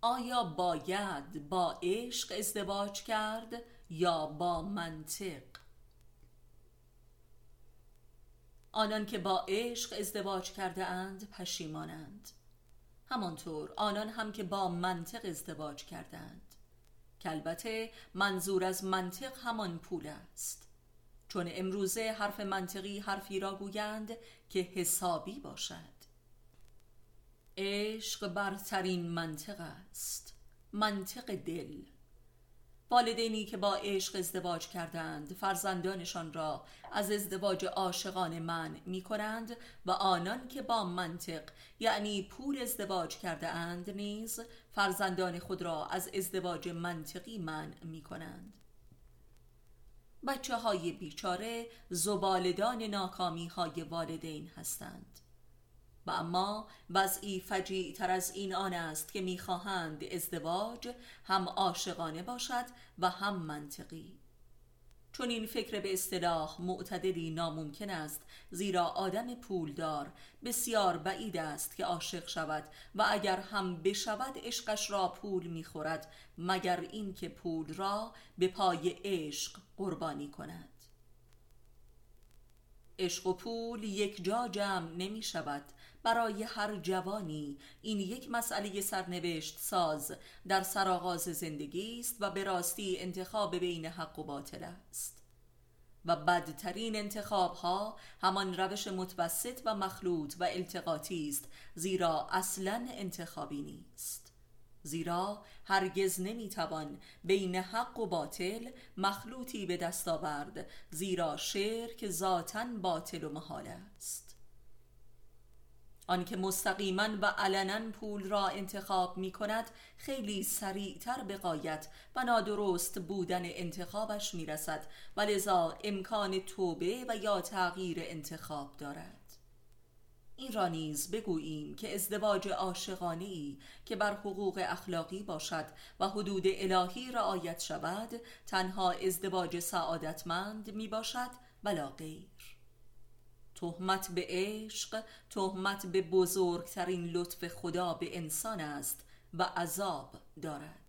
آیا باید با عشق ازدواج کرد یا با منطق؟ آنان که با عشق ازدواج کرده اند پشیمانند. همانطور آنان هم که با منطق ازدواج کردند که البته منظور از منطق همان پول است. چون امروزه حرف منطقی حرفی را گویند که حسابی باشد. عشق برترین منطق است منطق دل. والدینی که با عشق ازدواج کردند فرزندانشان را از ازدواج عاشقان من می کنند و آنان که با منطق یعنی پول ازدواج کرده اند نیز فرزندان خود را از ازدواج منطقی من می کنند بچه های بیچاره زبالدان ناکامی های والدین هستند. و اما وضعی فجیع تر از این آن است که می‌خواهند ازدواج هم عاشقانه باشد و هم منطقی. چون این فکر به اصطلاح معتدلی ناممکن است زیرا آدم پولدار بسیار بعید است که عاشق شود و اگر هم بشود عشقش را پول می‌خورد مگر اینکه پول را به پای عشق قربانی کند. عشق و پول یک جا جمع نمی شود. برای هر جوانی این یک مسئله سرنوشت ساز در سرآغاز زندگی است و به راستی انتخاب بین حق و باطل است. و بدترین انتخاب ها همان روش متوسط و مخلوط و التقاطی است زیرا اصلا انتخابی نیست. زیرا هرگز نمی‌توان بین حق و باطل مخلوطی به دست آورد زیرا شرک ذاتا باطل و محال است. آنکه مستقیما و علنا پول را انتخاب می کند خیلی سریعتر به قایت و نادرست بودن انتخابش می رسد و لذا امکان توبه و یا تغییر انتخاب دارد. این را نیز بگوییم که ازدواج عاشقانه ای که بر حقوق اخلاقی باشد و حدود الهی رعایت شود تنها ازدواج سعادتمند می باشد ولا غیر. تهمت به عشق تهمت به بزرگترین لطف خدا به انسان است و عذاب دارد.